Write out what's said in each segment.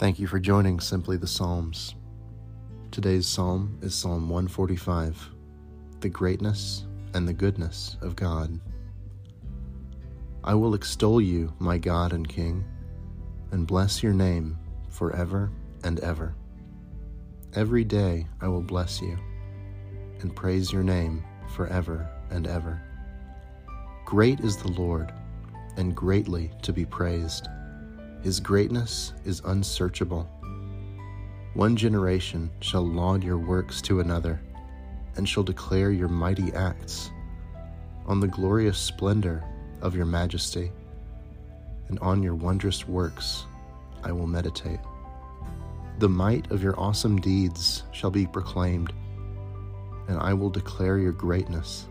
Thank you for joining Simply the Psalms. Today's psalm is Psalm 145 The Greatness and the Goodness of God. I will extol you, my God and King, and bless your name forever and ever. Every day I will bless you and praise your name forever and ever. Great is the Lord, and greatly to be praised his greatness is unsearchable. One generation shall laud your works to another, and shall declare your mighty acts. On the glorious splendor of your majesty, and on your wondrous works I will meditate. The might of your awesome deeds shall be proclaimed, and I will declare your greatness.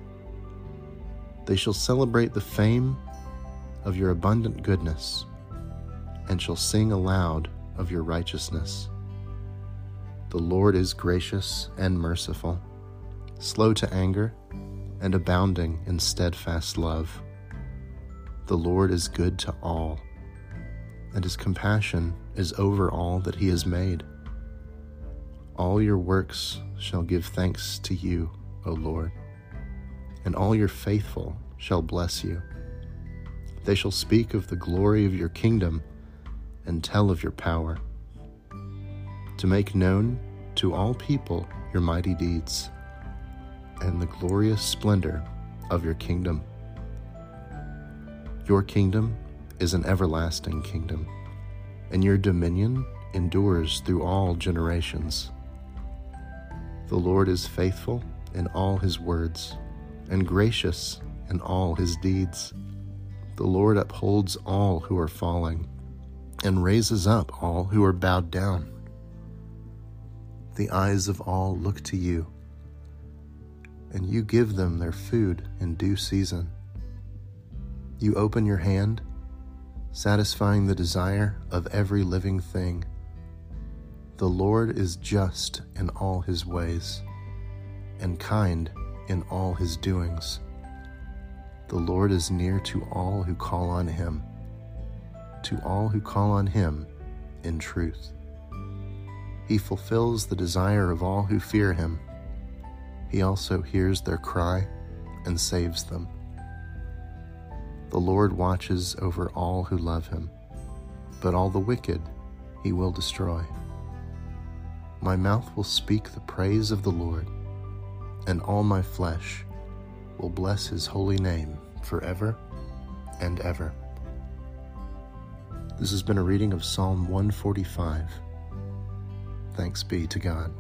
They shall celebrate the fame of your abundant goodness and shall sing aloud of your righteousness. The Lord is gracious and merciful, slow to anger, and abounding in steadfast love. The Lord is good to all, and his compassion is over all that he has made. All your works shall give thanks to you, O Lord, and all your faithful shall bless you. They shall speak of the glory of your kingdom and tell of your power, to make known to all people your mighty deeds and the glorious splendor of your kingdom. Your kingdom is an everlasting kingdom, and your dominion endures through all generations. The Lord is faithful in all his words and gracious in all his deeds. The Lord upholds all who are falling and raises up all who are bowed down. The eyes of all look to you, and you give them their food in due season. You open your hand, satisfying the desire of every living thing. The Lord is just in all his ways, and kind in all his doings. The Lord is near to all who call on him to all who call on him in truth. He fulfills the desire of all who fear him. He also hears their cry and saves them. The Lord watches over all who love him, but all the wicked he will destroy. My mouth will speak the praise of the Lord, and all my flesh will bless his holy name forever and ever. This has been a reading of Psalm 145. Thanks be to God.